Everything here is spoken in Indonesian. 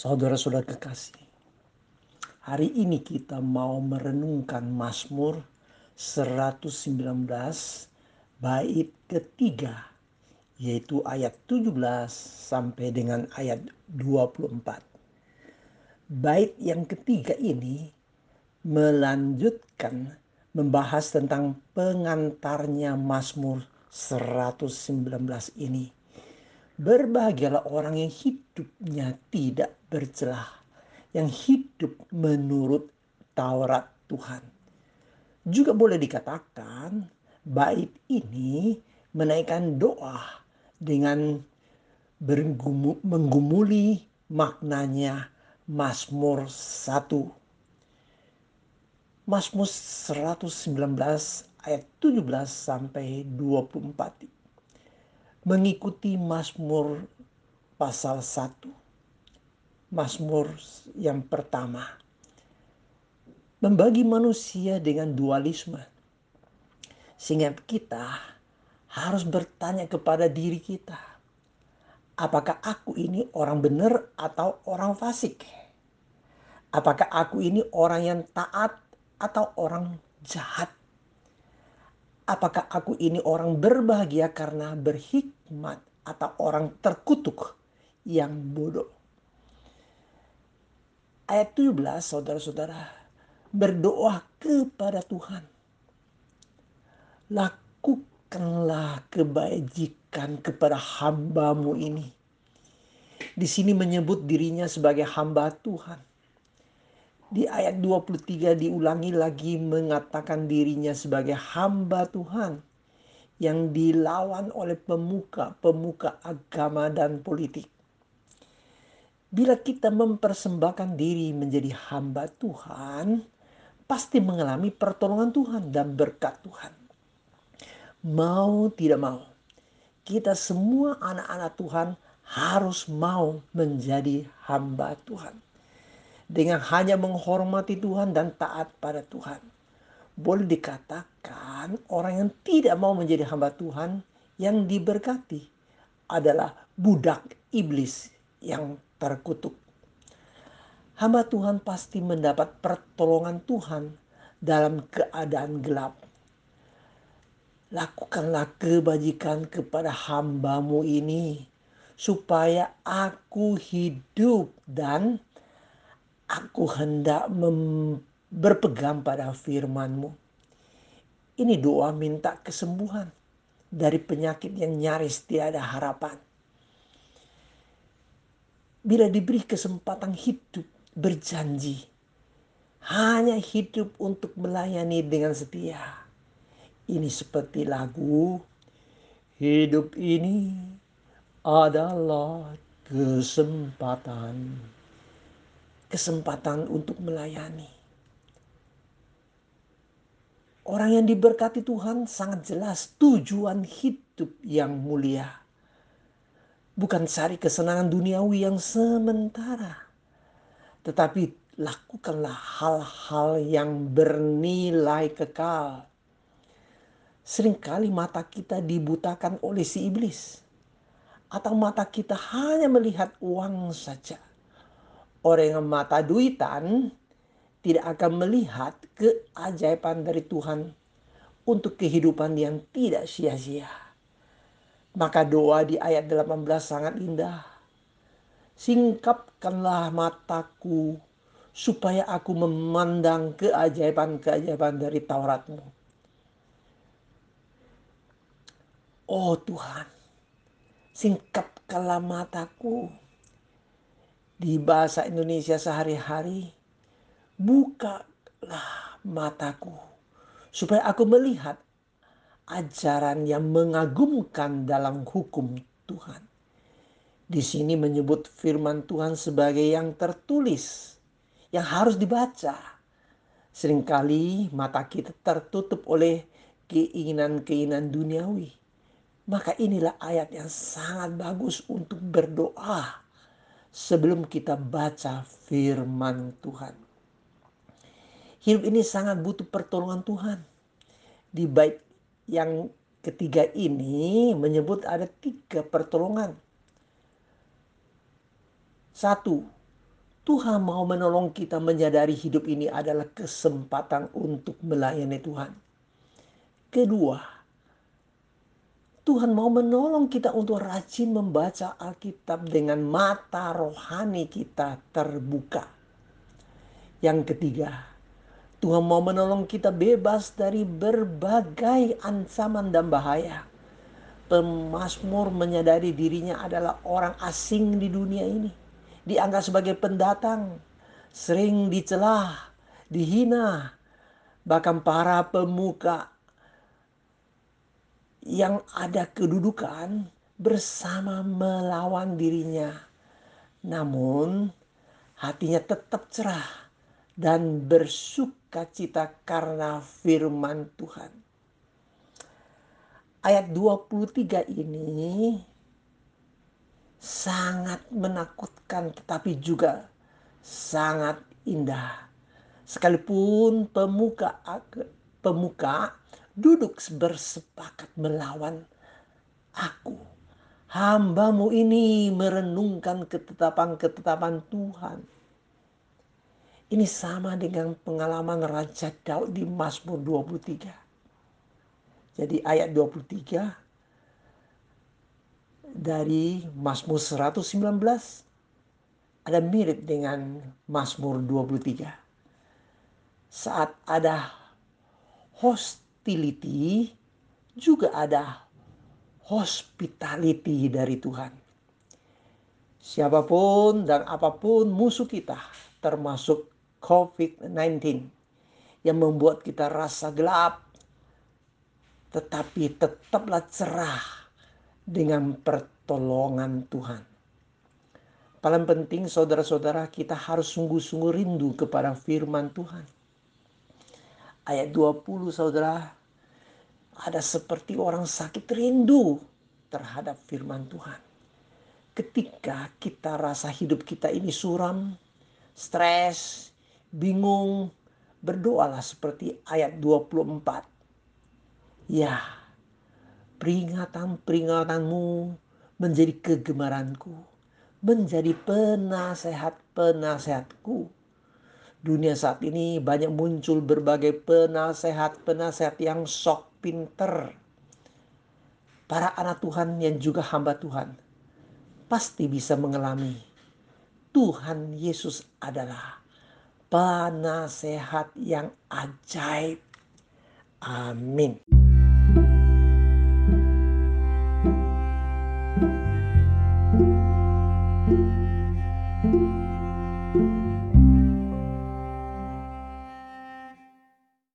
Saudara-saudara kekasih, hari ini kita mau merenungkan Mazmur 119 bait ketiga yaitu ayat 17 sampai dengan ayat 24. Bait yang ketiga ini melanjutkan membahas tentang pengantarnya Mazmur 119 ini Berbahagialah orang yang hidupnya tidak bercelah, yang hidup menurut Taurat Tuhan. Juga boleh dikatakan bait ini menaikkan doa dengan menggumuli maknanya Mazmur 1. Mazmur 119 ayat 17 sampai 24 mengikuti Mazmur pasal 1. Mazmur yang pertama. Membagi manusia dengan dualisme. Sehingga kita harus bertanya kepada diri kita. Apakah aku ini orang benar atau orang fasik? Apakah aku ini orang yang taat atau orang jahat? Apakah aku ini orang berbahagia karena berhikmat atau orang terkutuk yang bodoh? Ayat 17 saudara-saudara berdoa kepada Tuhan. Lakukanlah kebajikan kepada hambamu ini. Di sini menyebut dirinya sebagai hamba Tuhan di ayat 23 diulangi lagi mengatakan dirinya sebagai hamba Tuhan yang dilawan oleh pemuka-pemuka agama dan politik. Bila kita mempersembahkan diri menjadi hamba Tuhan, pasti mengalami pertolongan Tuhan dan berkat Tuhan. Mau tidak mau, kita semua anak-anak Tuhan harus mau menjadi hamba Tuhan dengan hanya menghormati Tuhan dan taat pada Tuhan. Boleh dikatakan orang yang tidak mau menjadi hamba Tuhan yang diberkati adalah budak iblis yang terkutuk. Hamba Tuhan pasti mendapat pertolongan Tuhan dalam keadaan gelap. Lakukanlah kebajikan kepada hambamu ini supaya aku hidup dan Aku hendak berpegang pada firmanmu. Ini doa minta kesembuhan dari penyakit yang nyaris tiada harapan. Bila diberi kesempatan hidup berjanji, hanya hidup untuk melayani dengan setia. Ini seperti lagu, hidup ini adalah kesempatan kesempatan untuk melayani. Orang yang diberkati Tuhan sangat jelas tujuan hidup yang mulia. Bukan cari kesenangan duniawi yang sementara. Tetapi lakukanlah hal-hal yang bernilai kekal. Seringkali mata kita dibutakan oleh si iblis. Atau mata kita hanya melihat uang saja Orang yang mata duitan tidak akan melihat keajaiban dari Tuhan untuk kehidupan yang tidak sia-sia. Maka doa di ayat 18 sangat indah. Singkapkanlah mataku supaya aku memandang keajaiban-keajaiban dari Tauratmu. Oh Tuhan, singkapkanlah mataku di bahasa Indonesia sehari-hari, bukalah mataku supaya aku melihat ajaran yang mengagumkan dalam hukum Tuhan. Di sini menyebut firman Tuhan sebagai yang tertulis, yang harus dibaca. Seringkali mata kita tertutup oleh keinginan-keinginan duniawi. Maka inilah ayat yang sangat bagus untuk berdoa sebelum kita baca firman Tuhan. Hidup ini sangat butuh pertolongan Tuhan. Di bait yang ketiga ini menyebut ada tiga pertolongan. Satu, Tuhan mau menolong kita menyadari hidup ini adalah kesempatan untuk melayani Tuhan. Kedua, Tuhan mau menolong kita untuk rajin membaca Alkitab dengan mata rohani kita terbuka. Yang ketiga, Tuhan mau menolong kita bebas dari berbagai ancaman dan bahaya. Pemasmur menyadari dirinya adalah orang asing di dunia ini. Dianggap sebagai pendatang, sering dicelah, dihina. Bahkan para pemuka yang ada kedudukan bersama melawan dirinya. Namun hatinya tetap cerah dan bersuka cita karena firman Tuhan. Ayat 23 ini sangat menakutkan tetapi juga sangat indah. Sekalipun pemuka pemuka duduk bersepakat melawan aku. Hambamu ini merenungkan ketetapan-ketetapan Tuhan. Ini sama dengan pengalaman Raja Daud di Mazmur 23. Jadi ayat 23 dari Mazmur 119 ada mirip dengan Mazmur 23. Saat ada host hostility juga ada hospitality dari Tuhan. Siapa pun dan apa pun musuh kita, termasuk COVID-19 yang membuat kita rasa gelap, tetapi tetaplah cerah dengan pertolongan Tuhan. Paling penting saudara-saudara kita harus sungguh-sungguh rindu kepada firman Tuhan ayat 20 saudara ada seperti orang sakit rindu terhadap firman Tuhan. Ketika kita rasa hidup kita ini suram, stres, bingung, berdoalah seperti ayat 24. Ya, peringatan-peringatanmu menjadi kegemaranku, menjadi penasehat-penasehatku dunia saat ini banyak muncul berbagai penasehat-penasehat yang sok pinter. Para anak Tuhan yang juga hamba Tuhan pasti bisa mengalami Tuhan Yesus adalah penasehat yang ajaib. Amin.